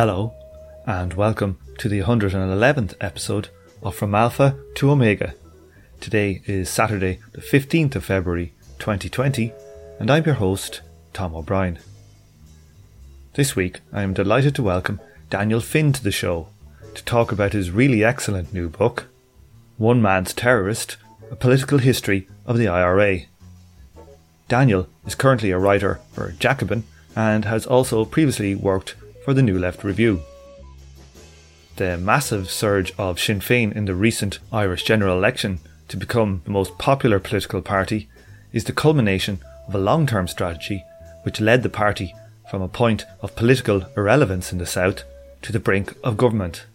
Hello, and welcome to the 111th episode of From Alpha to Omega. Today is Saturday, the 15th of February 2020, and I'm your host, Tom O'Brien. This week, I am delighted to welcome Daniel Finn to the show to talk about his really excellent new book, One Man's Terrorist A Political History of the IRA. Daniel is currently a writer for Jacobin and has also previously worked for the New Left Review. The massive surge of Sinn Féin in the recent Irish general election to become the most popular political party is the culmination of a long term strategy which led the party from a point of political irrelevance in the South to the brink of government.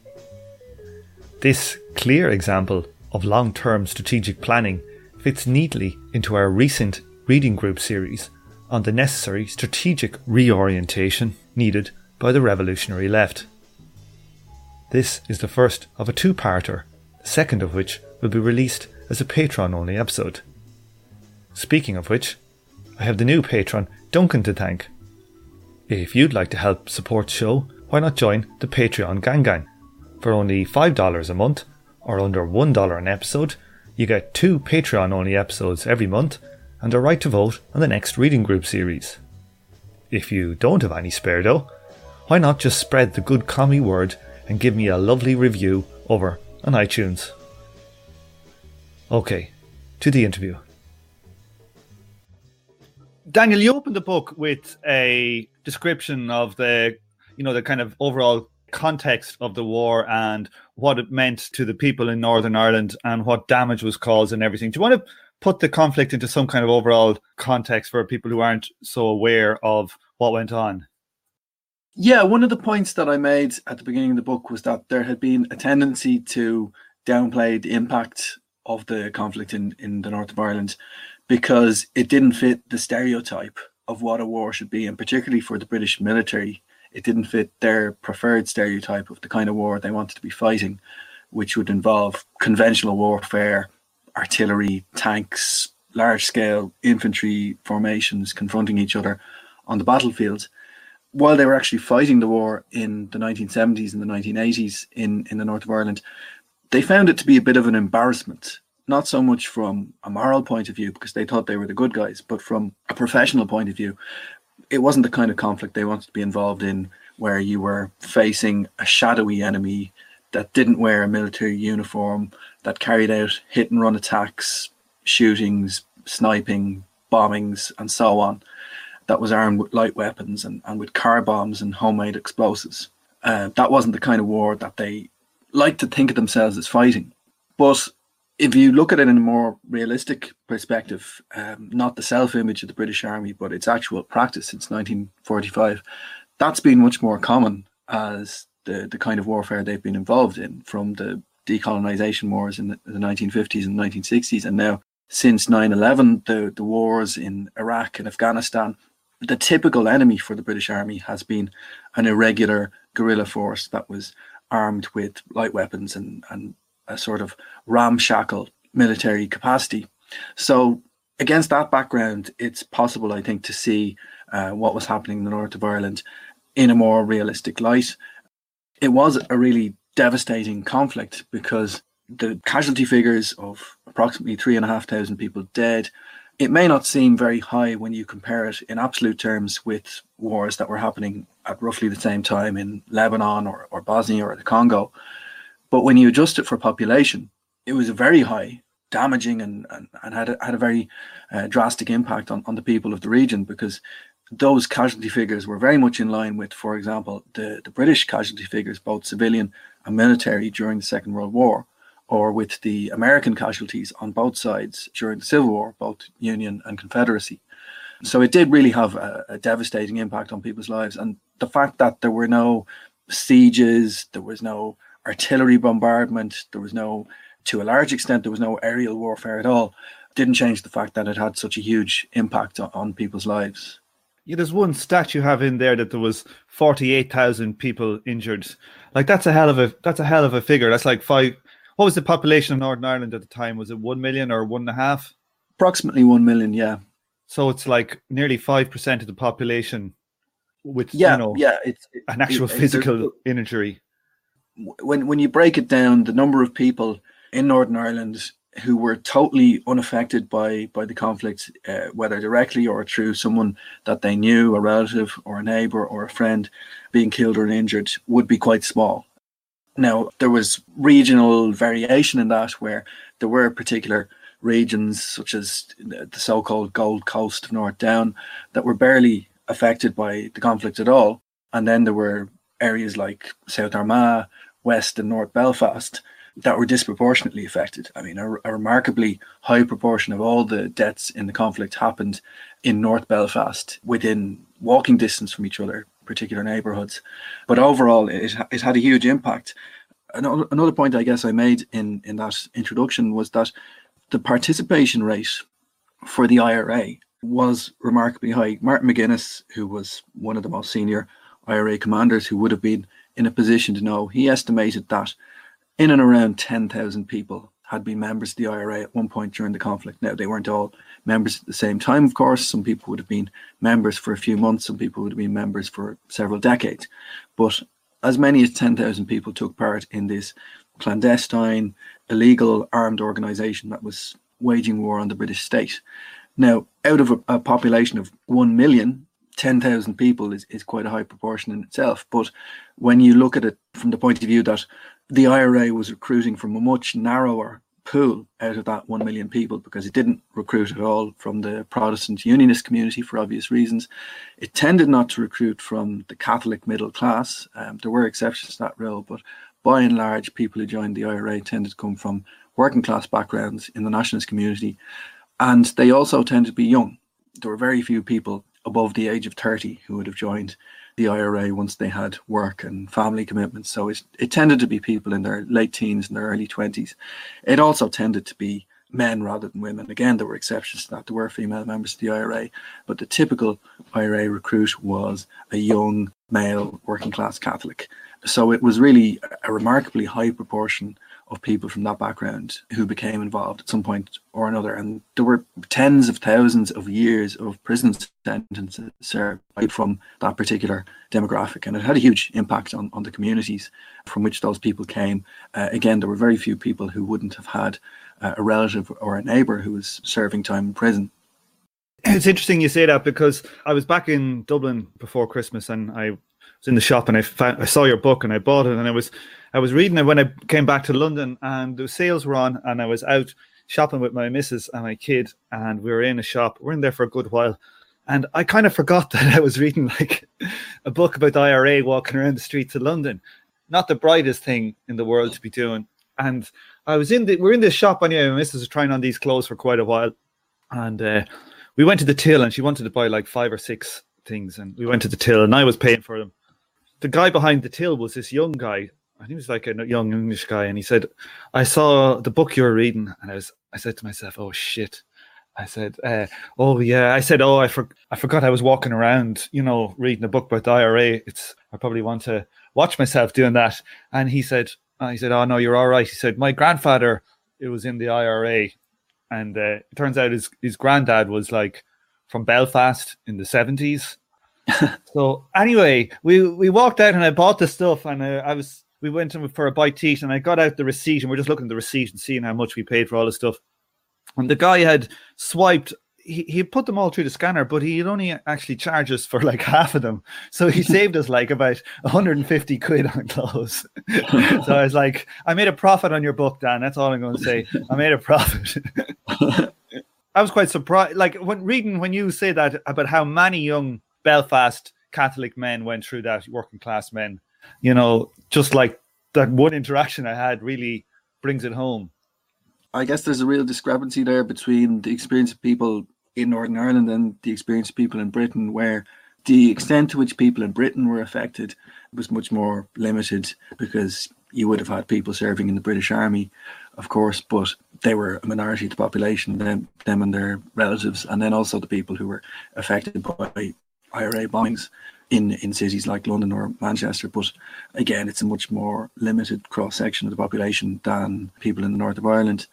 This clear example of long term strategic planning fits neatly into our recent reading group series on the necessary strategic reorientation needed by the revolutionary left. This is the first of a two parter, the second of which will be released as a Patreon only episode. Speaking of which, I have the new patron Duncan to thank. If you'd like to help support the show, why not join the Patreon Gang Gang? For only $5 a month, or under $1 an episode, you get two Patreon only episodes every month and a right to vote on the next reading group series. If you don't have any spare though, why not just spread the good commie word and give me a lovely review over on iTunes? Okay, to the interview. Daniel, you opened the book with a description of the, you know, the kind of overall context of the war and what it meant to the people in Northern Ireland and what damage was caused and everything. Do you want to put the conflict into some kind of overall context for people who aren't so aware of what went on? Yeah, one of the points that I made at the beginning of the book was that there had been a tendency to downplay the impact of the conflict in, in the north of Ireland because it didn't fit the stereotype of what a war should be, and particularly for the British military, it didn't fit their preferred stereotype of the kind of war they wanted to be fighting, which would involve conventional warfare, artillery, tanks, large scale infantry formations confronting each other on the battlefield while they were actually fighting the war in the 1970s and the 1980s in, in the north of Ireland, they found it to be a bit of an embarrassment. Not so much from a moral point of view, because they thought they were the good guys, but from a professional point of view, it wasn't the kind of conflict they wanted to be involved in where you were facing a shadowy enemy that didn't wear a military uniform, that carried out hit and run attacks, shootings, sniping, bombings, and so on that was armed with light weapons and, and with car bombs and homemade explosives. Uh, that wasn't the kind of war that they like to think of themselves as fighting. But if you look at it in a more realistic perspective, um, not the self image of the British Army, but its actual practice since 1945, that's been much more common as the, the kind of warfare they've been involved in from the decolonization wars in the, the 1950s and 1960s. And now, since 9 11, the, the wars in Iraq and Afghanistan, the typical enemy for the British Army has been an irregular guerrilla force that was armed with light weapons and, and a sort of ramshackle military capacity. So, against that background, it's possible, I think, to see uh, what was happening in the north of Ireland in a more realistic light. It was a really devastating conflict because the casualty figures of approximately three and a half thousand people dead, it may not seem very high when you compare it in absolute terms with wars that were happening at roughly the same time in Lebanon or, or Bosnia or the Congo. But when you adjust it for population, it was very high, damaging, and, and, and had, a, had a very uh, drastic impact on, on the people of the region because those casualty figures were very much in line with, for example, the, the British casualty figures, both civilian and military, during the Second World War or with the American casualties on both sides during the Civil War, both Union and Confederacy. So it did really have a, a, devastating impact on people's lives. And the fact that there were no sieges, there was no artillery bombardment, there was no, to a large extent, there was no aerial warfare at all, didn't change the fact that it had such a huge impact on, on people's lives. Yeah, there's one stat you have in there that there was 48,000 people injured. Like that's a hell of a that's a hell of a figure. That's like five what was the population of Northern Ireland at the time? Was it one million or one and a half? Approximately one million, yeah. So it's like nearly five percent of the population with yeah, you know yeah, it's an actual it- it- physical injury. when when you break it down, the number of people in Northern Ireland who were totally unaffected by by the conflict, uh, whether directly or through someone that they knew, a relative or a neighbor or a friend, being killed or injured, would be quite small. Now there was regional variation in that, where there were particular regions such as the the so-called Gold Coast of North Down that were barely affected by the conflict at all, and then there were areas like South Armagh, West and North Belfast that were disproportionately affected. I mean, a, a remarkably high proportion of all the deaths in the conflict happened in North Belfast within walking distance from each other, particular neighbourhoods. But overall, it, it had a huge impact. Another, another point I guess I made in, in that introduction was that the participation rate for the IRA was remarkably high. Martin McGuinness, who was one of the most senior IRA commanders who would have been in a position to know, he estimated that in and around 10,000 people had been members of the IRA at one point during the conflict. Now, they weren't all members at the same time, of course. Some people would have been members for a few months, some people would have been members for several decades. But as many as 10,000 people took part in this clandestine, illegal armed organization that was waging war on the British state. Now, out of a, a population of 1 million, 10,000 people is, is quite a high proportion in itself. But when you look at it from the point of view that the IRA was recruiting from a much narrower pool out of that 1 million people because it didn't recruit at all from the Protestant Unionist community for obvious reasons. It tended not to recruit from the Catholic middle class. Um, there were exceptions to that rule, but by and large, people who joined the IRA tended to come from working class backgrounds in the nationalist community. And they also tended to be young. There were very few people above the age of 30 who would have joined the IRA once they had work and family commitments. So it, it tended to be people in their late teens and their early 20s. It also tended to be men rather than women. Again, there were exceptions to that. There were female members of the IRA, but the typical IRA recruit was a young male working class Catholic. So it was really a remarkably high proportion of people from that background who became involved at some point or another. And there were tens of thousands of years of prison sentences served from that particular demographic. And it had a huge impact on, on the communities from which those people came. Uh, again, there were very few people who wouldn't have had uh, a relative or a neighbour who was serving time in prison. It's interesting you say that because I was back in Dublin before Christmas and I was in the shop and I, found, I saw your book and I bought it and I was I was reading it when I came back to London and the sales were on and I was out shopping with my missus and my kid and we were in a shop. We are in there for a good while. And I kind of forgot that I was reading like a book about the IRA walking around the streets of London. Not the brightest thing in the world to be doing. And I was in the we're in this shop anyway. My missus was trying on these clothes for quite a while. And uh, we went to the till and she wanted to buy like five or six things. And we went to the till and I was paying for them. The guy behind the till was this young guy I think he was like a young English guy, and he said, "I saw the book you were reading," and I was, I said to myself, "Oh shit." I said, uh, "Oh yeah." I said, "Oh, I, for- I forgot I was walking around, you know, reading a book about the IRA. It's I probably want to watch myself doing that." And he said, uh, "He said, oh no, you're all right." He said, "My grandfather, it was in the IRA, and uh, it turns out his his granddad was like from Belfast in the seventies." so anyway, we we walked out and I bought the stuff, and uh, I was we went in for a bite to eat and I got out the receipt and we're just looking at the receipt and seeing how much we paid for all the stuff. And the guy had swiped, he, he put them all through the scanner, but he'd only actually charged us for like half of them. So he saved us like about 150 quid on clothes. so I was like, I made a profit on your book, Dan. That's all I'm going to say. I made a profit. I was quite surprised. Like when reading, when you say that about how many young Belfast Catholic men went through that, working class men, you know, just like that one interaction I had really brings it home. I guess there's a real discrepancy there between the experience of people in Northern Ireland and the experience of people in Britain, where the extent to which people in Britain were affected was much more limited because you would have had people serving in the British Army, of course, but they were a minority of the population, them, them and their relatives, and then also the people who were affected by IRA bombings in in cities like London or Manchester. But again, it's a much more limited cross section of the population than people in the north of Ireland.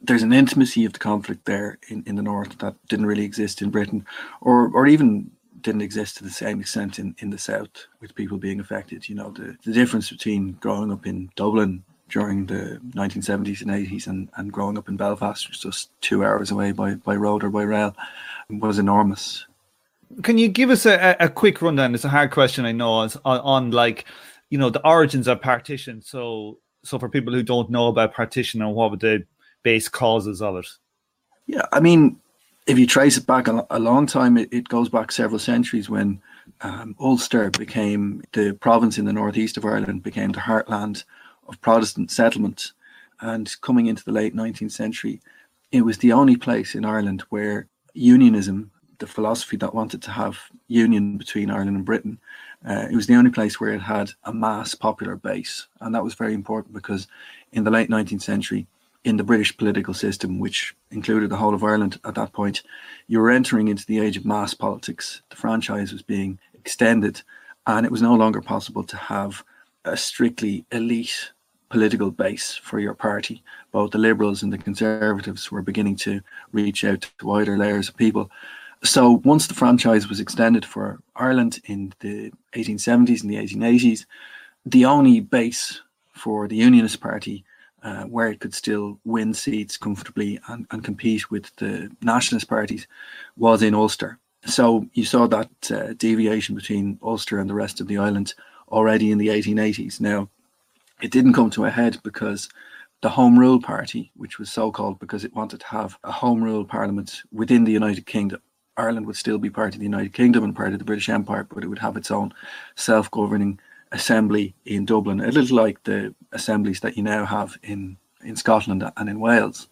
There's an intimacy of the conflict there in, in the north that didn't really exist in Britain, or or even didn't exist to the same extent in, in the south with people being affected. You know, the, the difference between growing up in Dublin during the 1970s and 80s and, and growing up in Belfast, which was just two hours away by, by road or by rail, was enormous. Can you give us a, a quick rundown? It's a hard question, I know, on, on like, you know, the origins of partition. So, so for people who don't know about partition and what were the base causes of it? Yeah, I mean, if you trace it back a, a long time, it, it, goes back several centuries when um, Ulster became the province in the northeast of Ireland, became the heartland of Protestant settlement. And coming into the late 19th century, it was the only place in Ireland where unionism, the philosophy that wanted to have union between Ireland and Britain, uh, it was the only place where it had a mass popular base. And that was very important because in the late 19th century, in the British political system, which included the whole of Ireland at that point, you were entering into the age of mass politics. The franchise was being extended, and it was no longer possible to have a strictly elite political base for your party. Both the Liberals and the Conservatives were beginning to reach out to wider layers of people. So once the franchise was extended for Ireland in the 1870s and the 1880s, the only base for the Unionist Party uh, where it could still win seats comfortably and, and compete with the nationalist parties was in Ulster. So you saw that uh, deviation between Ulster and the rest of the island already in the 1880s. Now, it didn't come to a head because the Home Rule Party, which was so called because it wanted to have a Home Rule Parliament within the United Kingdom. Ireland would still be part of the United Kingdom and part of the British Empire, but it would have its own self governing assembly in Dublin, a little like the assemblies that you now have in, in Scotland and in Wales.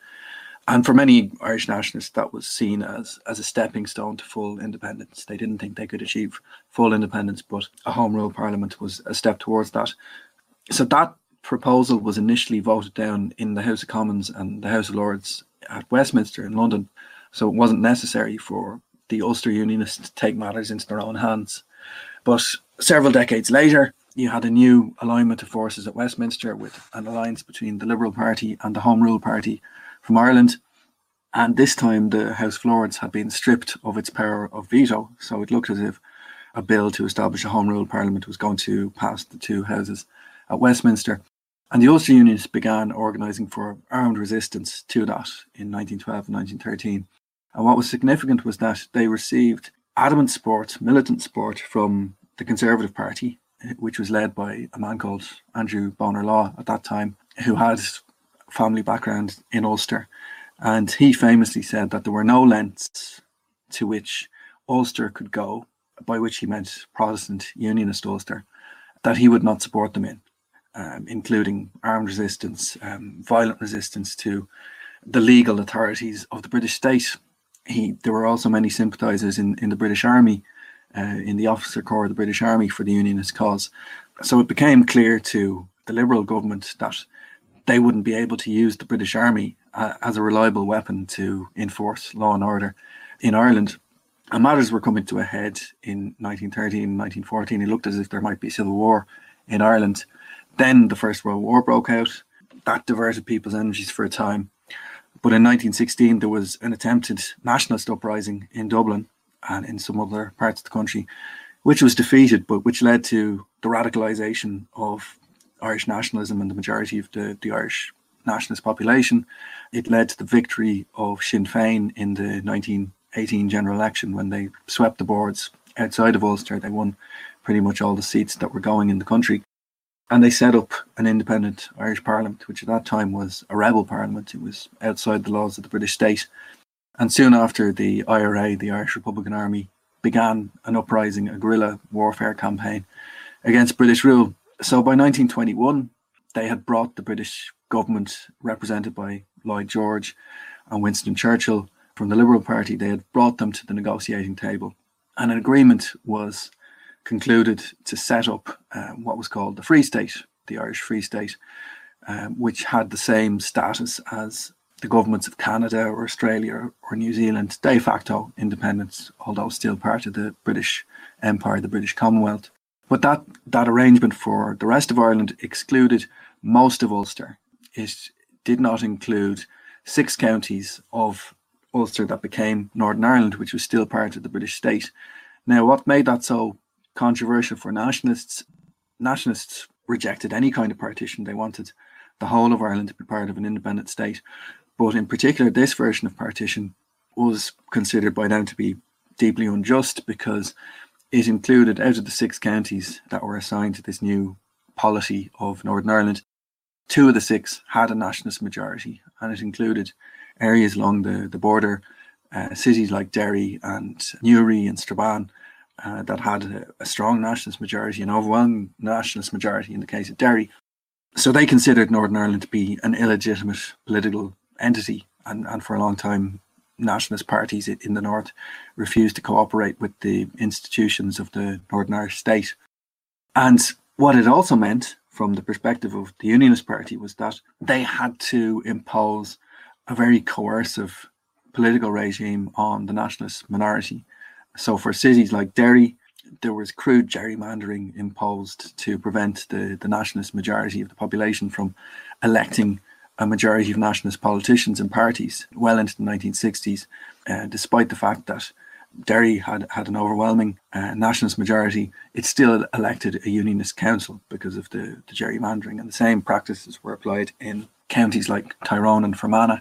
And for many Irish nationalists, that was seen as, as a stepping stone to full independence. They didn't think they could achieve full independence, but a Home Rule Parliament was a step towards that. So that proposal was initially voted down in the House of Commons and the House of Lords at Westminster in London. So it wasn't necessary for the Ulster Unionists take matters into their own hands. But several decades later, you had a new alignment of forces at Westminster with an alliance between the Liberal Party and the Home Rule Party from Ireland. And this time the House of Lords had been stripped of its power of veto. So it looked as if a bill to establish a Home Rule Parliament was going to pass the two houses at Westminster. And the Ulster Unionists began organising for armed resistance to that in 1912 and 1913. And what was significant was that they received adamant support, militant support from the Conservative Party, which was led by a man called Andrew Bonar Law at that time, who had family background in Ulster. And he famously said that there were no lengths to which Ulster could go, by which he meant Protestant Unionist Ulster, that he would not support them in, um, including armed resistance, um, violent resistance to the legal authorities of the British state. He, there were also many sympathisers in, in the British Army uh, in the officer corps of the British Army for the Unionist cause. So it became clear to the Liberal government that they wouldn't be able to use the British Army uh, as a reliable weapon to enforce law and order in Ireland. And matters were coming to a head in 1913 1914. It looked as if there might be civil war in Ireland. Then the First World War broke out. That diverted people's energies for a time. But in 1916, there was an attempted nationalist uprising in Dublin and in some other parts of the country, which was defeated, but which led to the radicalisation of Irish nationalism and the majority of the, the Irish nationalist population. It led to the victory of Sinn Féin in the 1918 general election when they swept the boards outside of Ulster. They won pretty much all the seats that were going in the country. And they set up an independent Irish Parliament, which at that time was a rebel parliament. It was outside the laws of the British state. And soon after, the IRA, the Irish Republican Army, began an uprising, a guerrilla warfare campaign against British rule. So by 1921, they had brought the British government, represented by Lloyd George and Winston Churchill from the Liberal Party, they had brought them to the negotiating table. And an agreement was concluded to set up uh, what was called the Free State, the Irish Free State, um, which had the same status as the governments of Canada or Australia or New Zealand de facto independence, although still part of the British Empire, the British Commonwealth. But that, that arrangement for the rest of Ireland excluded most of Ulster. It did not include six counties of Ulster that became Northern Ireland, which was still part of the British state. Now, what made that so controversial for nationalists? Nationalists rejected any kind of partition. They wanted the whole of Ireland to be part of an independent state. But in particular, this version of partition was considered by them to be deeply unjust because it included, out of the six counties that were assigned to this new polity of Northern Ireland, two of the six had a nationalist majority, and it included areas along the, the border, uh, cities like Derry and Newry and Strabane, uh, that had a, a, strong nationalist majority, an overwhelming nationalist majority in the case of Derry. So they considered Northern Ireland to be an illegitimate political entity, and, and for a long time, nationalist parties in the north refused to cooperate with the institutions of the Northern Irish state. And what it also meant, from the perspective of the Unionist Party, was that they had to impose a very coercive political regime on the nationalist minority. So for cities like Derry, there was crude gerrymandering imposed to prevent the, the nationalist majority of the population from electing a majority of nationalist politicians and parties well into the 1960s, uh, despite the fact that Derry had, had an overwhelming uh, nationalist majority, it still elected a unionist council because of the, the gerrymandering. And the same practices were applied in counties like Tyrone and Fermanagh.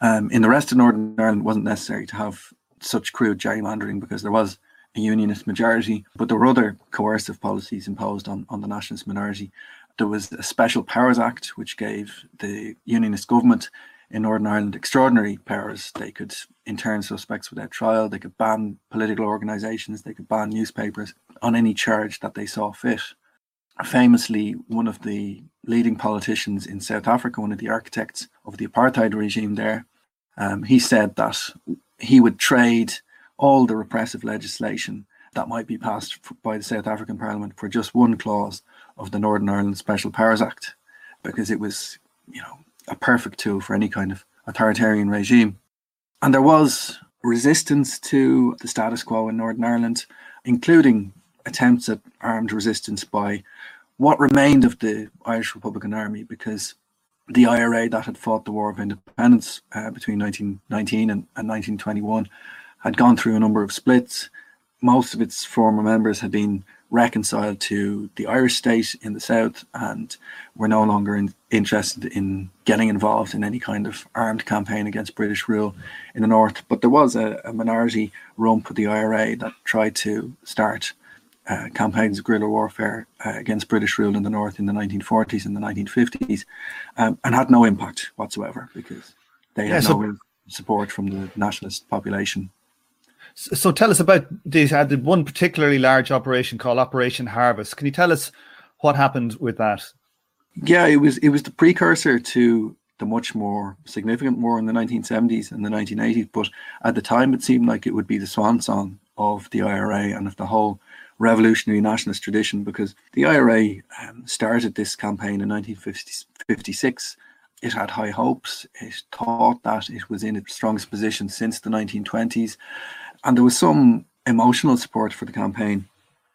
Um, in the rest of Northern Ireland, it wasn't necessary to have such crude gerrymandering because there was a unionist majority, but there were other coercive policies imposed on, on the nationalist minority. There was a Special Powers Act, which gave the unionist government in Northern Ireland extraordinary powers. They could intern suspects without trial, they could ban political organisations, they could ban newspapers on any charge that they saw fit. Famously, one of the leading politicians in South Africa, one of the architects of the apartheid regime there, um, he said that he would trade all the repressive legislation that might be passed by the South African Parliament for just one clause of the Northern Ireland Special Powers Act, because it was, you know, a perfect tool for any kind of authoritarian regime. And there was resistance to the status quo in Northern Ireland, including attempts at armed resistance by what remained of the Irish Republican Army, because the IRA that had fought the War of Independence uh, between 1919 and, and 1921 had gone through a number of splits. Most of its former members had been reconciled to the Irish state in the south and were no longer in, interested in getting involved in any kind of armed campaign against British rule in the north. But there was a, a minority rump of the IRA that tried to start uh, campaigns of guerrilla warfare uh, against British rule in the north in the 1940s and the 1950s um, and had no impact whatsoever because they had yeah, so- no support from the nationalist population so tell us about these. Had one particularly large operation called Operation Harvest. Can you tell us what happened with that? Yeah, it was it was the precursor to the much more significant war in the 1970s and the 1980s. But at the time, it seemed like it would be the swan song of the IRA and of the whole revolutionary nationalist tradition because the IRA um, started this campaign in 1956. It had high hopes. It thought that it was in its strongest position since the 1920s. And there was some emotional support for the campaign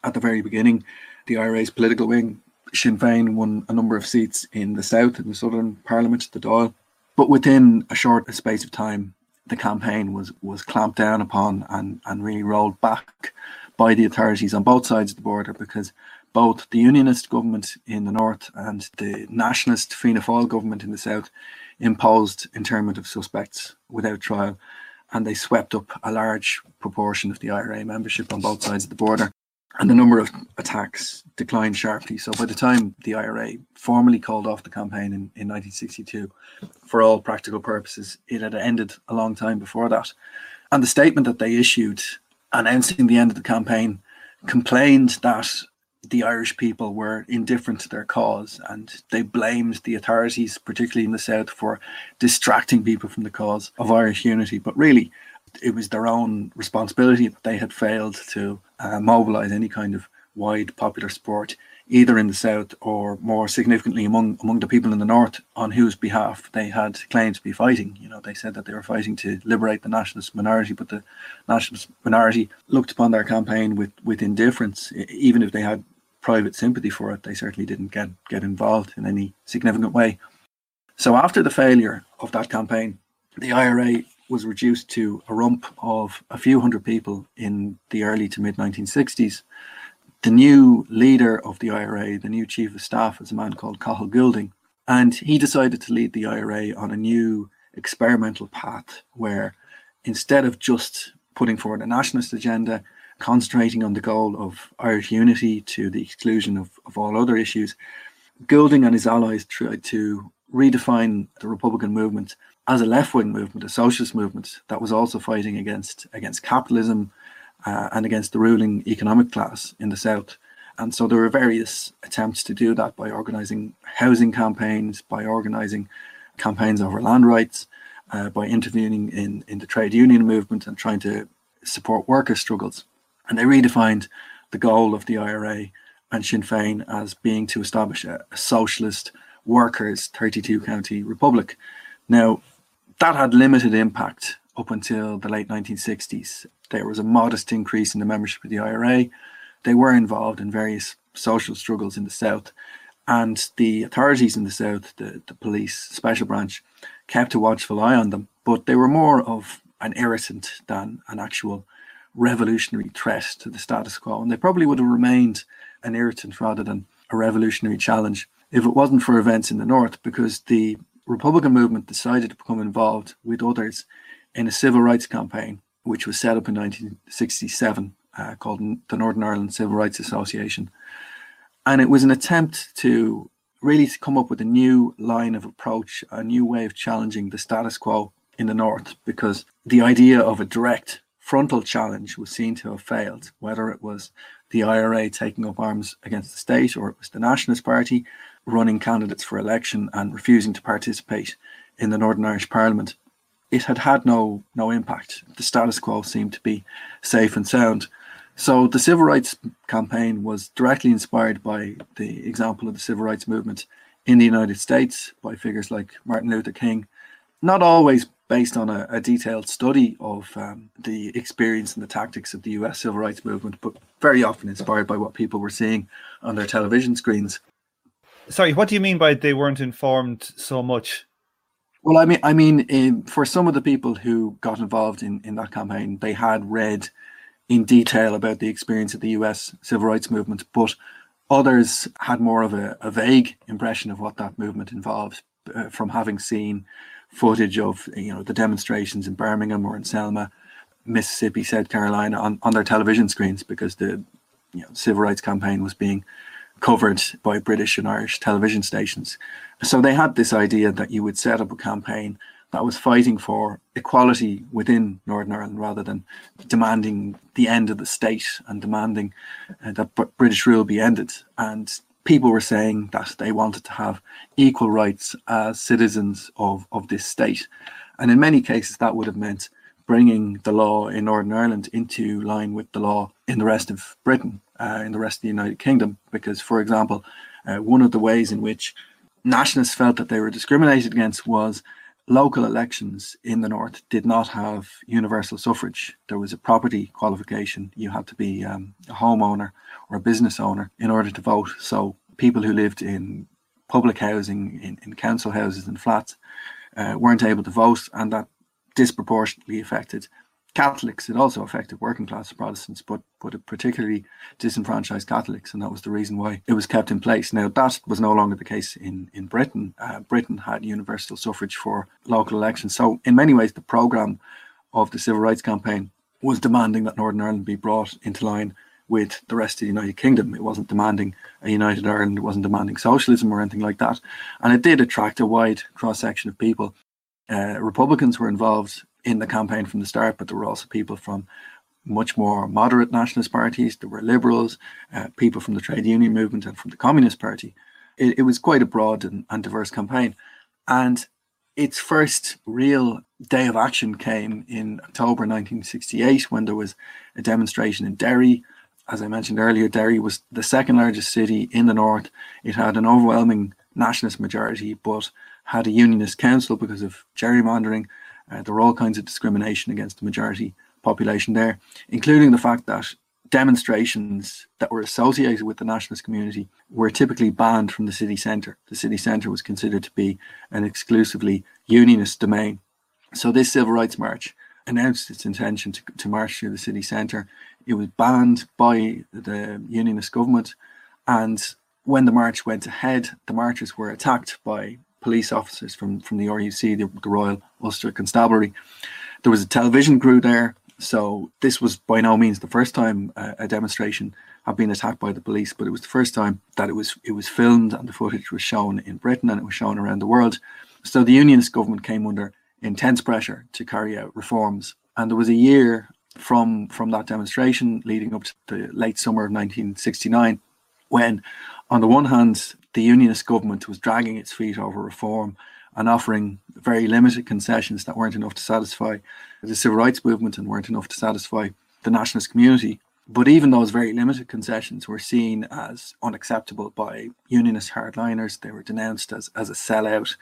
at the very beginning. The IRA's political wing, Sinn Féin, won a number of seats in the South, in the Southern Parliament, the Dáil. But within a short space of time, the campaign was was clamped down upon and, and really rolled back by the authorities on both sides of the border because both the unionist government in the north and the nationalist Fianna Fáil government in the south imposed internment of suspects without trial and they swept up a large proportion of the IRA membership on both sides of the border. And the number of attacks declined sharply. So by the time the IRA formally called off the campaign in, in 1962, for all practical purposes, it had ended a long time before that. And the statement that they issued announcing the end of the campaign complained that the Irish people were indifferent to their cause and they blamed the authorities, particularly in the South, for distracting people from the cause of Irish unity. But really, it was their own responsibility that they had failed to uh, mobilise any kind of wide popular support, either in the South or more significantly among among the people in the North, on whose behalf they had claimed to be fighting. You know, they said that they were fighting to liberate the nationalist minority, but the nationalist minority looked upon their campaign with with indifference, even if they had private sympathy for it, they certainly didn't get, get involved in any significant way. So after the failure of that campaign, the IRA was reduced to a rump of a few hundred people in the early to mid 1960s. The new leader of the IRA, the new chief of staff, is a man called Cathal Goulding, and he decided to lead the IRA on a new experimental path where instead of just putting forward a nationalist agenda, concentrating on the goal of Irish unity to the exclusion of, of all other issues, Goulding and his allies tried to redefine the Republican movement as a left-wing movement, a socialist movement that was also fighting against against capitalism uh, and against the ruling economic class in the South. And so there were various attempts to do that by organizing housing campaigns, by organizing campaigns over land rights, uh, by intervening in, in the trade union movement and trying to support worker struggles. And they redefined the goal of the IRA and Sinn Féin as being to establish a, a socialist workers' 32 county republic. Now, that had limited impact up until the late 1960s. There was a modest increase in the membership of the IRA. They were involved in various social struggles in the South, and the authorities in the South, the, the police special branch, kept a watchful eye on them, but they were more of an irritant than an actual revolutionary threat to the status quo. And they probably would have remained an irritant rather than a revolutionary challenge if it wasn't for events in the North, because the Republican movement decided to become involved with others in a civil rights campaign, which was set up in 1967, uh, called the Northern Ireland Civil Rights Association. And it was an attempt to really to come up with a new line of approach, a new way of challenging the status quo in the North, because the idea of a direct frontal challenge was seen to have failed, whether it was the IRA taking up arms against the state or it was the Nationalist Party running candidates for election and refusing to participate in the Northern Irish Parliament, it had had no no impact. The status quo seemed to be safe and sound. So the civil rights campaign was directly inspired by the example of the civil rights movement in the United States by figures like Martin Luther King, not always based on a, a detailed study of um, the experience and the tactics of the US civil rights movement, but very often inspired by what people were seeing on their television screens sorry, what do you mean by they weren't informed so much? Well, I mean, I mean, in, for some of the people who got involved in, in that campaign, they had read in detail about the experience of the U.S. civil rights movement, but others had more of a, a vague impression of what that movement involved uh, from having seen footage of you know the demonstrations in Birmingham or in Selma, Mississippi, South Carolina on, on their television screens because the you know, civil rights campaign was being covered by British and Irish television stations. So they had this idea that you would set up a campaign that was fighting for equality within Northern Ireland rather than demanding the end of the state and demanding uh, that British rule be ended. And people were saying that they wanted to have equal rights as citizens of, of this state. And in many cases, that would have meant bringing the law in Northern Ireland into line with the law in the rest of Britain uh, in the rest of the United Kingdom. Because, for example, uh, one of the ways in which nationalists felt that they were discriminated against was local elections in the north did not have universal suffrage. There was a property qualification. You had to be um, a homeowner or a business owner in order to vote. So people who lived in public housing, in, in council houses and flats, uh, weren't able to vote, and that disproportionately affected Catholics. It also affected working class Protestants, but but particularly disenfranchised Catholics, and that was the reason why it was kept in place. Now that was no longer the case in in Britain. Uh, Britain had universal suffrage for local elections, so in many ways the program of the civil rights campaign was demanding that Northern Ireland be brought into line with the rest of the United Kingdom. It wasn't demanding a united Ireland. It wasn't demanding socialism or anything like that, and it did attract a wide cross section of people. Uh, Republicans were involved in the campaign from the start, but there were also people from much more moderate nationalist parties. There were liberals, uh, people from the trade union movement, and from the Communist Party. It, it was quite a broad and, and, diverse campaign. And its first real day of action came in October 1968 when there was a demonstration in Derry. As I mentioned earlier, Derry was the second largest city in the north. It had an overwhelming nationalist majority, but had a unionist council because of gerrymandering uh, there were all kinds of discrimination against the majority population there, including the fact that demonstrations that were associated with the nationalist community were typically banned from the city centre. The city centre was considered to be an exclusively unionist domain. So this civil rights march announced its intention to, to march through the city centre. It was banned by the unionist government, and when the march went ahead, the marchers were attacked by police officers from, from the RUC, the, the Royal Ulster Constabulary. There was a television crew there, so this was by no means the first time a, a demonstration had been attacked by the police, but it was the first time that it was it was filmed and the footage was shown in Britain and it was shown around the world. So the unionist government came under intense pressure to carry out reforms, and there was a year from from that demonstration leading up to the late summer of 1969 when on the one hand the unionist government was dragging its feet over reform and offering very limited concessions that weren't enough to satisfy the civil rights movement and weren't enough to satisfy the nationalist community. But even those very limited concessions were seen as unacceptable by unionist hardliners. They were denounced as, as a sellout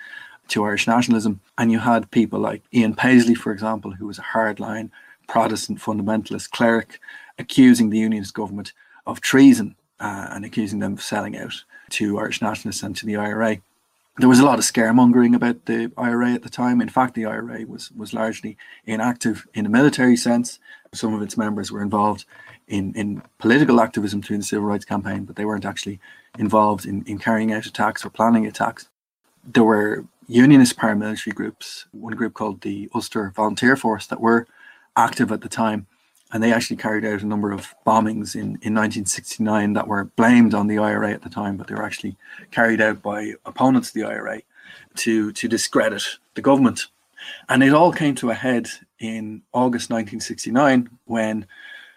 to Irish nationalism. And you had people like Ian Paisley, for example, who was a hardline Protestant fundamentalist cleric, accusing the unionist government of treason uh, and accusing them of selling out to Irish nationalists and to the IRA there was a lot of scaremongering about the IRA at the time. In fact, the IRA was was largely inactive in a military sense. Some of its members were involved in, in political activism through the civil rights campaign, but they weren't actually involved in, in carrying out attacks or planning attacks. There were unionist paramilitary groups, one group called the Ulster Volunteer Force, that were active at the time and they actually carried out a number of bombings in, in 1969 that were blamed on the IRA at the time, but they were actually carried out by opponents of the IRA to, to discredit the government. And it all came to a head in August 1969 when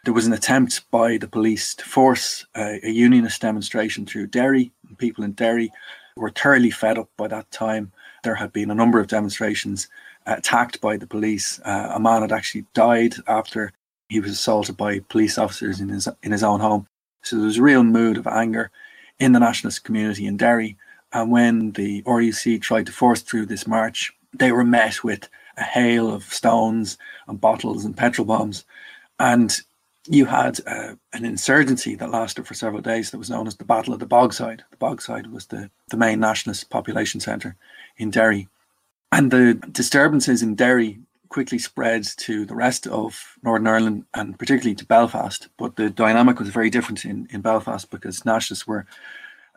there was an attempt by the police to force a, a unionist demonstration through Derry. People in Derry were thoroughly fed up by that time. There had been a number of demonstrations attacked by the police. Uh, a man had actually died after he was assaulted by police officers in his in his own home. So there was a real mood of anger in the nationalist community in Derry. And when the RUC tried to force through this march, they were met with a hail of stones and bottles and petrol bombs. And you had uh, an insurgency that lasted for several days that was known as the Battle of the Bogside. The Bogside was the, the main nationalist population centre in Derry. And the disturbances in Derry quickly spread to the rest of Northern Ireland and particularly to Belfast. But the dynamic was very different in, in Belfast because nationalists were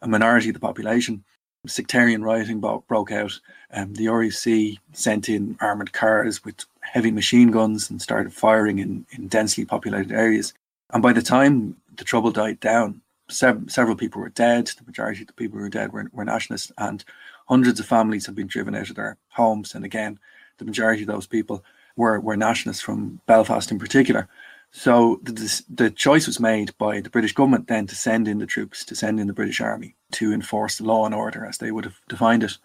a minority of the population. Sectarian rioting broke out. Um, the RUC sent in armoured cars with heavy machine guns and started firing in, in densely populated areas. And by the time the trouble died down, sev- several people were dead. The majority of the people who were dead were, were nationalists, and hundreds of families have been driven out of their homes. And again, the majority of those people were, were nationalists from Belfast in particular. So the, the choice was made by the British government then to send in the troops, to send in the British Army to enforce law and order as they would have defined it.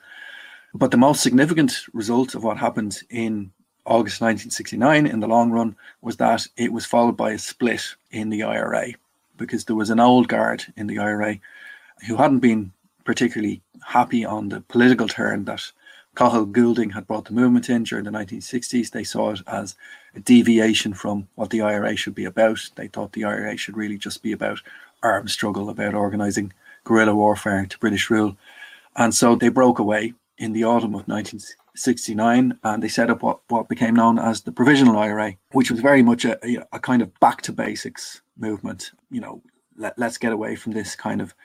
But the most significant result of what happened in August 1969 in the long run was that it was followed by a split in the IRA because there was an old guard in the IRA who hadn't been particularly happy on the political turn that Cathal Goulding had brought the movement in during the 1960s. They saw it as a deviation from what the IRA should be about. They thought the IRA should really just be about armed struggle, about organising guerrilla warfare to British rule. And so they broke away in the autumn of 1969 and they set up what, what became known as the Provisional IRA, which was very much a, a kind of back to basics movement. You know, let, let's get away from this kind of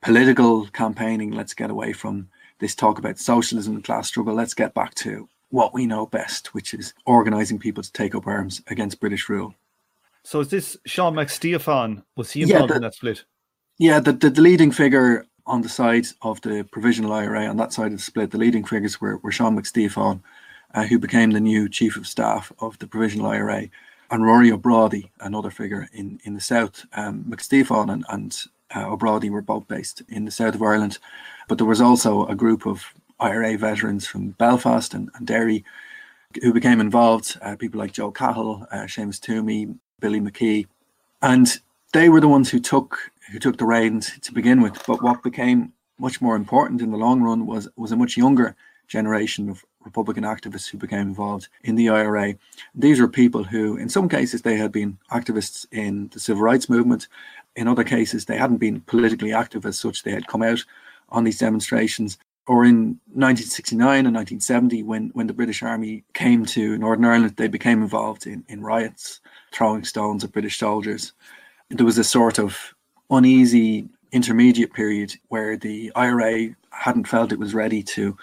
political campaigning, let's get away from this talk about socialism and class struggle, let's get back to what we know best, which is organising people to take up arms against British rule. So is this Sean Mac Stíofáin? Was he involved yeah, the, in that split? Yeah, the, the, the, leading figure on the side of the provisional IRA, on that side of the split, the leading figures were, were Sean Mac Stíofáin, uh, who became the new chief of staff of the provisional IRA, and Rory O'Brady, another figure in, in the south. Um, Mac Stíofáin and, and uh, O'Brady were both based in the south of Ireland. But there was also a group of IRA veterans from Belfast and, and Derry who became involved, uh, people like Joe Cahill, uh, Seamus Twomey, Billy McKee. And they were the ones who took who took the reins to begin with. But what became much more important in the long run was was a much younger generation of Republican activists who became involved in the IRA. These were people who, in some cases, they had been activists in the civil rights movement. In other cases, they hadn't been politically active as such. They had come out on these demonstrations or in 1969 and 1970, when, when the British Army came to Northern Ireland, they became involved in, in riots, throwing stones at British soldiers. There was a sort of uneasy intermediate period where the IRA hadn't felt it was ready to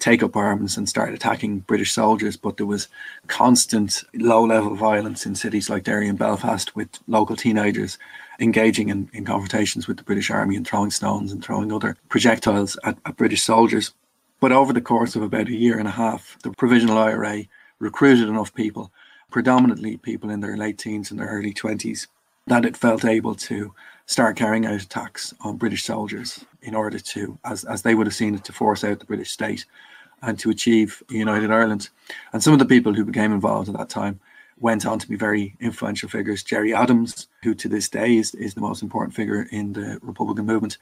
take up arms and start attacking British soldiers, but there was constant low level violence in cities like Derry and Belfast with local teenagers engaging in, in confrontations with the British Army and throwing stones and throwing other projectiles at, at British soldiers. But over the course of about a year and a half, the Provisional IRA recruited enough people, predominantly people in their late teens and their early 20s, that it felt able to start carrying out attacks on British soldiers in order to, as, as they would have seen it, to force out the British state and to achieve United Ireland. And some of the people who became involved at that time went on to be very influential figures. Gerry Adams, who to this day is, is the most important figure in the Republican movement,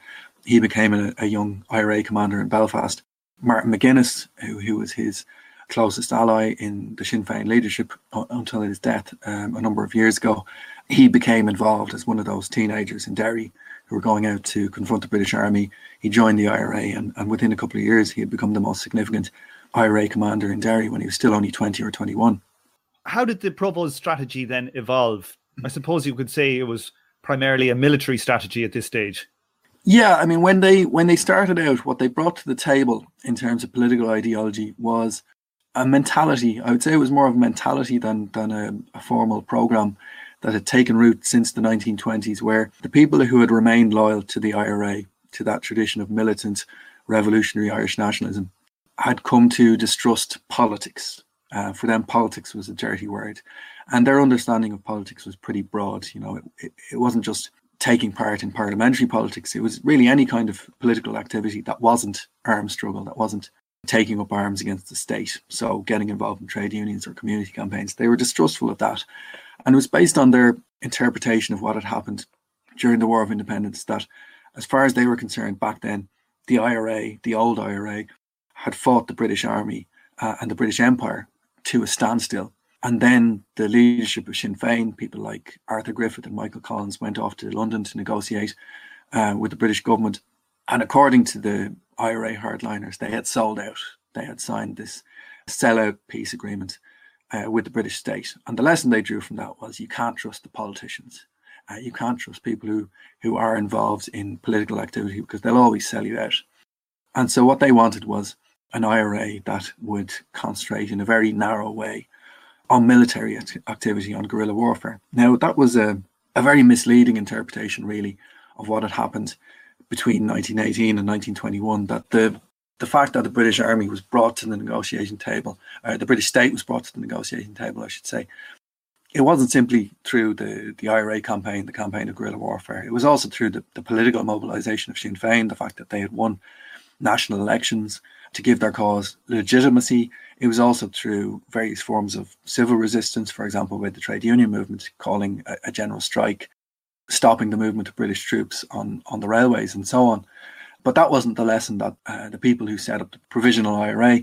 he became a, a young IRA commander in Belfast. Martin McGuinness, who, who was his closest ally in the Sinn Féin leadership until his death um, a number of years ago, he became involved as one of those teenagers in Derry who were going out to confront the British Army. He joined the IRA, and, and within a couple of years, he had become the most significant IRA commander in Derry when he was still only 20 or 21 how did the Provos strategy then evolve? I suppose you could say it was primarily a military strategy at this stage. Yeah, I mean when they when they started out, what they brought to the table in terms of political ideology was a mentality. I would say it was more of a mentality than than a, a formal program that had taken root since the 1920s, where the people who had remained loyal to the IRA, to that tradition of militant revolutionary Irish nationalism, had come to distrust politics uh, for them, politics was a dirty word, and their understanding of politics was pretty broad. You know, it, it, it wasn't just taking part in parliamentary politics; it was really any kind of political activity that wasn't armed struggle, that wasn't taking up arms against the state. So, getting involved in trade unions or community campaigns, they were distrustful of that, and it was based on their interpretation of what had happened during the War of Independence. That, as far as they were concerned back then, the IRA, the old IRA, had fought the British Army uh, and the British Empire to a standstill. And then the leadership of Sinn Féin, people like Arthur Griffith and Michael Collins, went off to London to negotiate uh, with the British government. And according to the IRA hardliners, they had sold out. They had signed this sellout peace agreement uh, with the British state. And the lesson they drew from that was you can't trust the politicians. Uh, you can't trust people who, who are involved in political activity because they'll always sell you out. And so what they wanted was an IRA that would concentrate in a very narrow way on military activity, on guerrilla warfare. Now, that was a, a very misleading interpretation, really, of what had happened between 1918 and 1921. That the the fact that the British Army was brought to the negotiation table, or the British state was brought to the negotiation table, I should say, it wasn't simply through the, the IRA campaign, the campaign of guerrilla warfare. It was also through the, the political mobilization of Sinn Féin, the fact that they had won national elections, to give their cause legitimacy. It was also through various forms of civil resistance, for example, with the trade union movement calling a, a general strike, stopping the movement of British troops on, on the railways, and so on. But that wasn't the lesson that uh, the people who set up the provisional IRA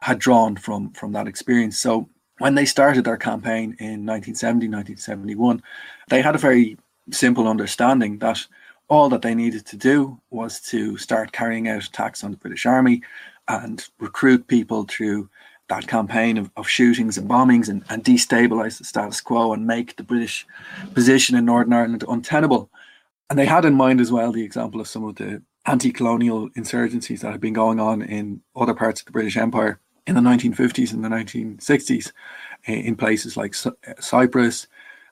had drawn from, from that experience. So when they started their campaign in 1970, 1971, they had a very simple understanding that all that they needed to do was to start carrying out attacks on the British Army and recruit people through that campaign of, of shootings and bombings and, and destabilize the status quo and make the British position in Northern Ireland untenable. And they had in mind as well the example of some of the anti colonial insurgencies that had been going on in other parts of the British Empire in the 1950s and the 1960s eh, in places like eh, Cyprus,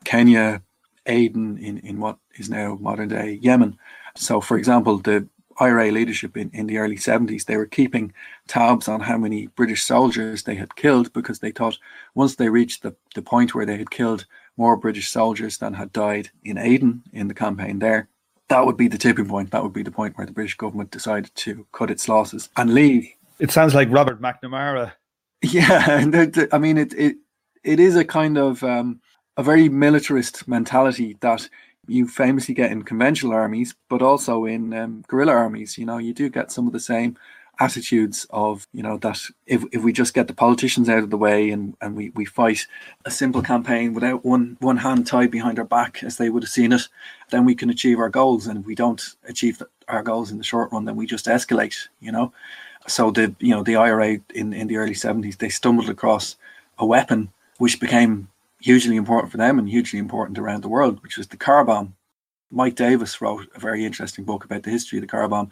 Kenya, Aden, in, in what is now modern day Yemen. So, for example, the IRA leadership in, in the early 70s, they were keeping tabs on how many British soldiers they had killed because they thought once they reached the, the point where they had killed more British soldiers than had died in Aden in the campaign there, that would be the tipping point. That would be the point where the British government decided to cut its losses and leave. It sounds like Robert McNamara. Yeah, I mean, it it it is a kind of um, a very militarist mentality that you famously get in conventional armies, but also in um, guerrilla armies. You know, you do get some of the same attitudes of, you know, that if, if we just get the politicians out of the way and, and we, we fight a simple campaign without one, one hand tied behind our back, as they would have seen it, then we can achieve our goals. And if we don't achieve our goals in the short run, then we just escalate, you know. So the you know the IRA in, in the early 70s they stumbled across a weapon which became hugely important for them and hugely important around the world, which was the car bomb. Mike Davis wrote a very interesting book about the history of the car bomb,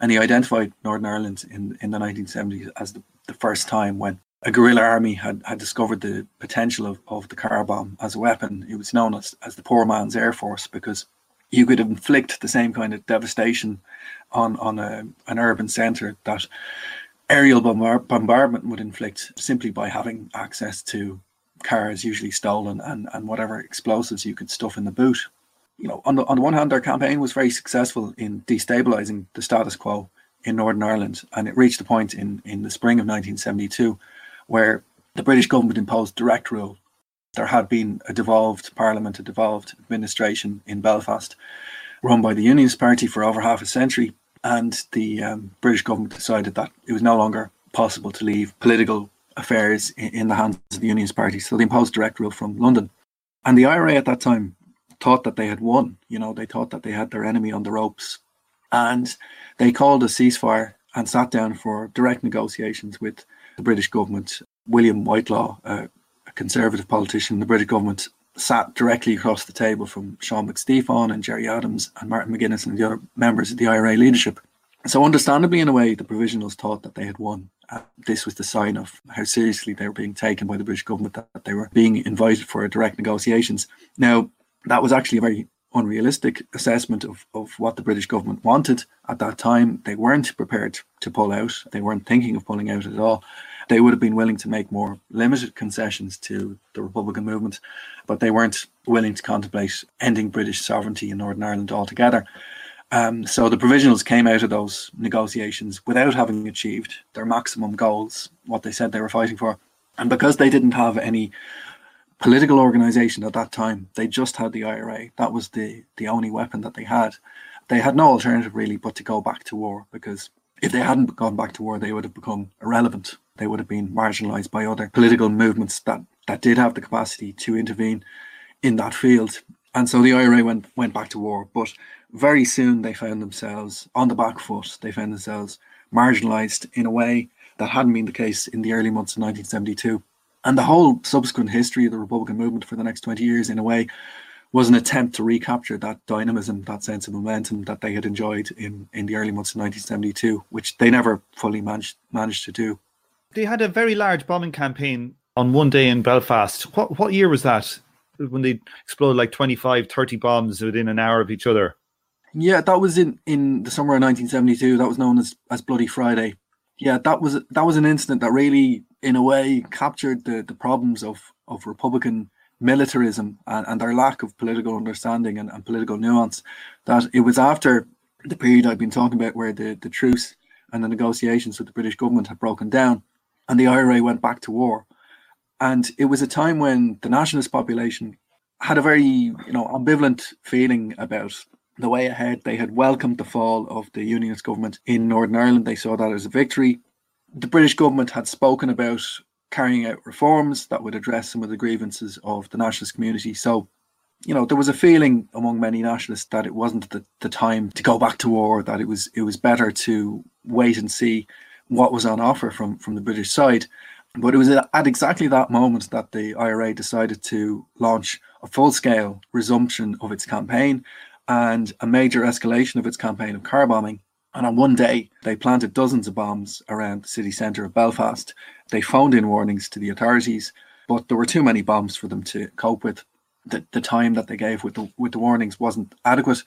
and he identified Northern Ireland in, in the 1970s as the, the first time when a guerrilla army had, had discovered the potential of, of the car bomb as a weapon. It was known as, as the poor man's air force because you could inflict the same kind of devastation on, on a, an urban centre that aerial bombardment would inflict simply by having access to cars, usually stolen, and, and whatever explosives you could stuff in the boot. You know, on the, on the one hand, their campaign was very successful in destabilising the status quo in Northern Ireland, and it reached a point in, in the spring of 1972 where the British government imposed direct rule. There had been a devolved parliament, a devolved administration in Belfast, run by the Unionist Party for over half a century, and the um, British government decided that it was no longer possible to leave political affairs in, in the hands of the Unionist Party, so they imposed direct rule from London. And the IRA at that time thought that they had won. You know, they thought that they had their enemy on the ropes, and they called a ceasefire and sat down for direct negotiations with the British government. William Whitelaw, a conservative politician, the British government sat directly across the table from Sean Mac Stíofáin and Gerry Adams and Martin McGuinness and the other members of the IRA leadership. So, understandably, in a way, the provisionals thought that they had won. Uh, this was the sign of how seriously they were being taken by the British government, that they were being invited for direct negotiations. Now, that was actually a very unrealistic assessment of, of what the British government wanted at that time. They weren't prepared to pull out, they weren't thinking of pulling out at all. They would have been willing to make more limited concessions to the Republican movement, but they weren't willing to contemplate ending British sovereignty in Northern Ireland altogether. Um, so the provisionals came out of those negotiations without having achieved their maximum goals, what they said they were fighting for. And because they didn't have any political organization at that time. They just had the IRA. That was the the only weapon that they had. They had no alternative really but to go back to war because if they hadn't gone back to war, they would have become irrelevant. They would have been marginalized by other political movements that that did have the capacity to intervene in that field. And so the IRA went went back to war, but very soon they found themselves on the back foot. They found themselves marginalized in a way that hadn't been the case in the early months of 1972. And the whole subsequent history of the Republican movement for the next 20 years, in a way, was an attempt to recapture that dynamism, that sense of momentum that they had enjoyed in, in the early months of 1972, which they never fully managed, managed to do. They had a very large bombing campaign on one day in Belfast. What, what year was that? When they exploded like 25, 30 bombs within an hour of each other? Yeah, that was in, in the summer of 1972. That was known as, as Bloody Friday. Yeah, that was that was an incident that really in a way captured the, the problems of, of Republican militarism and, and their lack of political understanding and, and political nuance. That it was after the period I've been talking about where the, the truce and the negotiations with the British government had broken down and the IRA went back to war. And it was a time when the nationalist population had a very you know ambivalent feeling about the way ahead. They had welcomed the fall of the Unionist government in Northern Ireland. They saw that as a victory the British government had spoken about carrying out reforms that would address some of the grievances of the nationalist community. So, you know, there was a feeling among many nationalists that it wasn't the, the time to go back to war, that it was it was better to wait and see what was on offer from, from the British side. But it was at exactly that moment that the IRA decided to launch a full scale resumption of its campaign and a major escalation of its campaign of car bombing and on one day, they planted dozens of bombs around the city centre of Belfast. They phoned in warnings to the authorities, but there were too many bombs for them to cope with. The, the time that they gave with the, with the warnings wasn't adequate.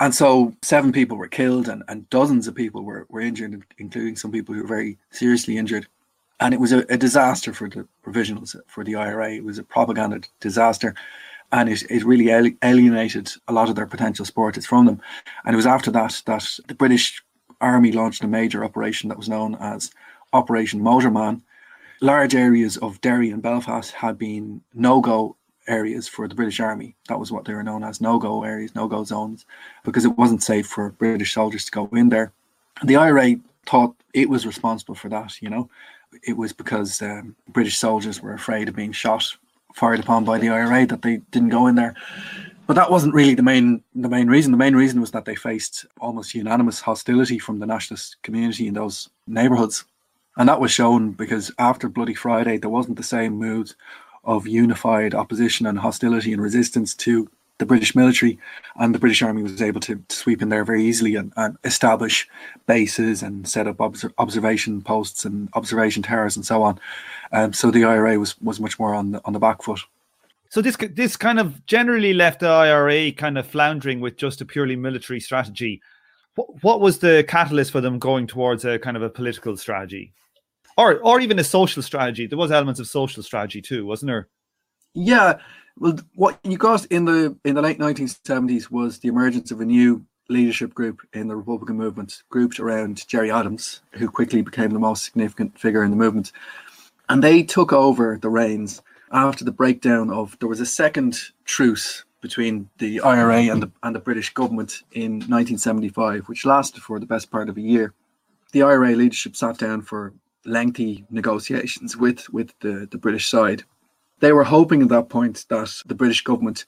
And so seven people were killed and, and dozens of people were, were injured, including some people who were very seriously injured. And it was a, a disaster for the provisionals, for the IRA. It was a propaganda disaster and it, it really alienated a lot of their potential supporters from them. And it was after that that the British Army launched a major operation that was known as Operation Motorman. Large areas of Derry and Belfast had been no-go areas for the British Army. That was what they were known as no-go areas, no-go zones, because it wasn't safe for British soldiers to go in there. The IRA thought it was responsible for that. You know, it was because um, British soldiers were afraid of being shot fired upon by the IRA that they didn't go in there. but that wasn't really the main the main reason. The main reason was that they faced almost unanimous hostility from the nationalist community in those neighbourhoods, and that was shown because after Bloody Friday, there wasn't the same mood of unified opposition and hostility and resistance to the British military, and the British Army was able to, sweep in there very easily and, and establish bases and set up observation posts and observation towers and so on. Um, so the IRA was was much more on the on the back foot. So this this kind of generally left the IRA kind of floundering with just a purely military strategy. What, what was the catalyst for them going towards a kind of a political strategy, or or even a social strategy? There was elements of social strategy too, wasn't there? Yeah, well, what you got in the in the late 1970s was the emergence of a new leadership group in the Republican movement, grouped around Gerry Adams, who quickly became the most significant figure in the movement. And they took over the reins after the breakdown of there was a second truce between the IRA and the and the British government in 1975, which lasted for the best part of a year. The IRA leadership sat down for lengthy negotiations with with the, the British side they were hoping at that point that the British government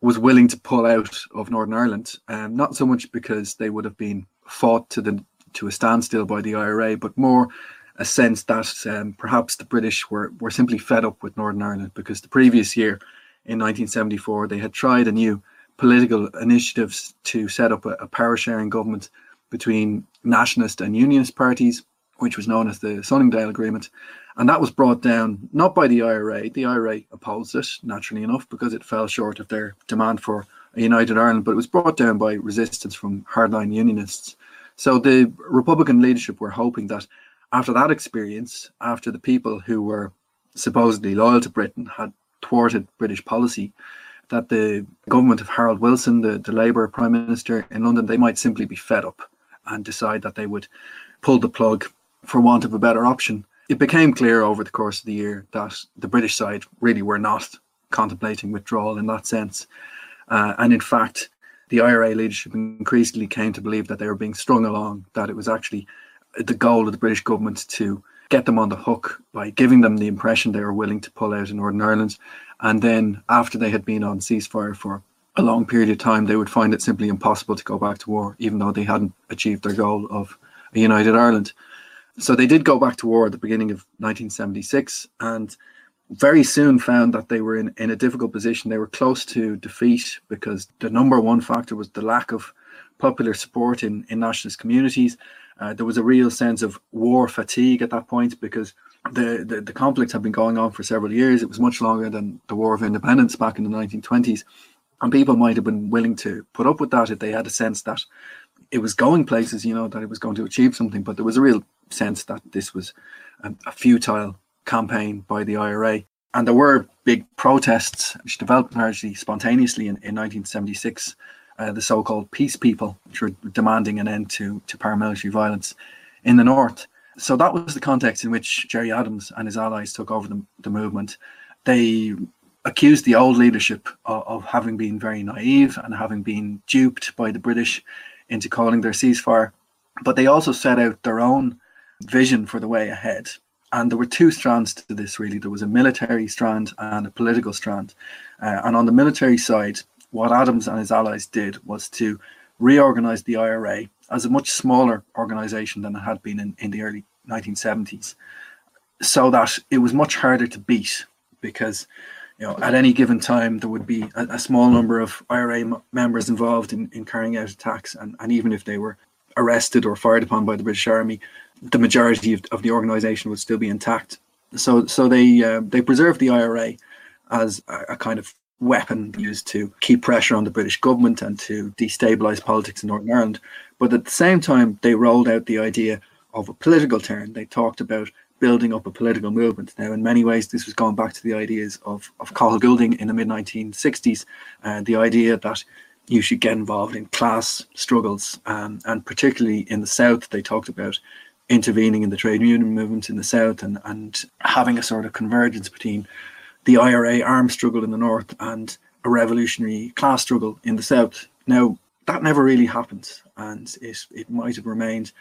was willing to pull out of Northern Ireland, um, not so much because they would have been fought to the to a standstill by the IRA, but more a sense that um, perhaps the British were, were simply fed up with Northern Ireland because the previous year, in 1974, they had tried a new political initiatives to set up a, a power sharing government between nationalist and unionist parties, which was known as the Sunningdale Agreement. And that was brought down not by the IRA. The IRA opposed it, naturally enough, because it fell short of their demand for a united Ireland, but it was brought down by resistance from hardline unionists. So the Republican leadership were hoping that after that experience, after the people who were supposedly loyal to Britain had thwarted British policy, that the government of Harold Wilson, the, the Labour Prime Minister in London, they might simply be fed up and decide that they would pull the plug for want of a better option it became clear over the course of the year that the British side really were not contemplating withdrawal in that sense. Uh, and in fact, the IRA leadership increasingly came to believe that they were being strung along, that it was actually the goal of the British government to get them on the hook by giving them the impression they were willing to pull out in Northern Ireland. And then, after they had been on ceasefire for a long period of time, they would find it simply impossible to go back to war, even though they hadn't achieved their goal of a united Ireland. So they did go back to war at the beginning of 1976 and very soon found that they were in, in a difficult position. They were close to defeat because the number one factor was the lack of popular support in, in nationalist communities. Uh, there was a real sense of war fatigue at that point because the, the, the conflict had been going on for several years. It was much longer than the War of Independence back in the 1920s. And people might have been willing to put up with that if they had a sense that it was going places, you know, that it was going to achieve something. But there was a real sense that this was a, futile campaign by the IRA. And there were big protests which developed largely spontaneously in, in 1976, uh, the so called peace people, which were demanding an end to, to paramilitary violence in the north. So that was the context in which Gerry Adams and his allies took over the, the movement. They accused the old leadership of, of having been very naive and having been duped by the British into calling their ceasefire. But they also set out their own vision for the way ahead. And there were two strands to this, really. There was a military strand and a political strand. Uh, and on the military side, what Adams and his allies did was to reorganize the IRA as a much smaller organization than it had been in, in the early 1970s, so that it was much harder to beat because you know, at any given time, there would be a, a small number of IRA m- members involved in, in carrying out attacks. And, and even if they were arrested or fired upon by the British Army, the majority of, of the organization would still be intact. So, so they uh, they preserved the IRA as a, a kind of weapon used to keep pressure on the British government and to destabilize politics in Northern Ireland. But at the same time, they rolled out the idea of a political turn. They talked about building up a political movement. Now, in many ways, this was going back to the ideas of, of Cathal Goulding in the mid 1960s, uh, the idea that you should get involved in class struggles. Um, and particularly in the South, they talked about intervening in the trade union movement in the South and, and having a sort of convergence between the IRA armed struggle in the North and a revolutionary class struggle in the South. Now, that never really happened, and it, it might have remained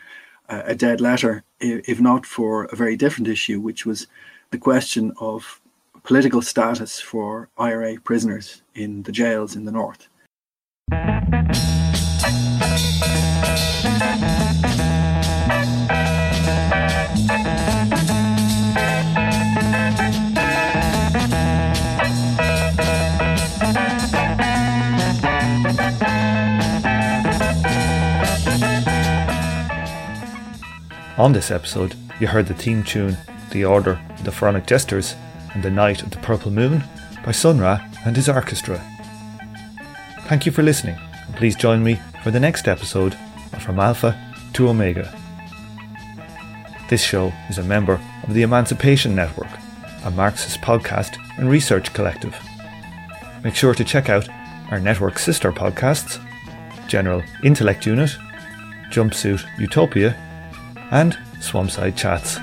a dead letter, if not for a very different issue, which was the question of political status for IRA prisoners in the jails in the north. On this episode, you heard the theme tune The Order of the Pharaonic Jesters and The Night of the Purple Moon by Sun Ra and his orchestra. Thank you for listening, and please join me for the next episode of From Alpha to Omega. This show is a member of the Emancipation Network, a Marxist podcast and research collective. Make sure to check out our network sister podcasts General Intellect Unit, Jumpsuit Utopia, and Swampside Chats.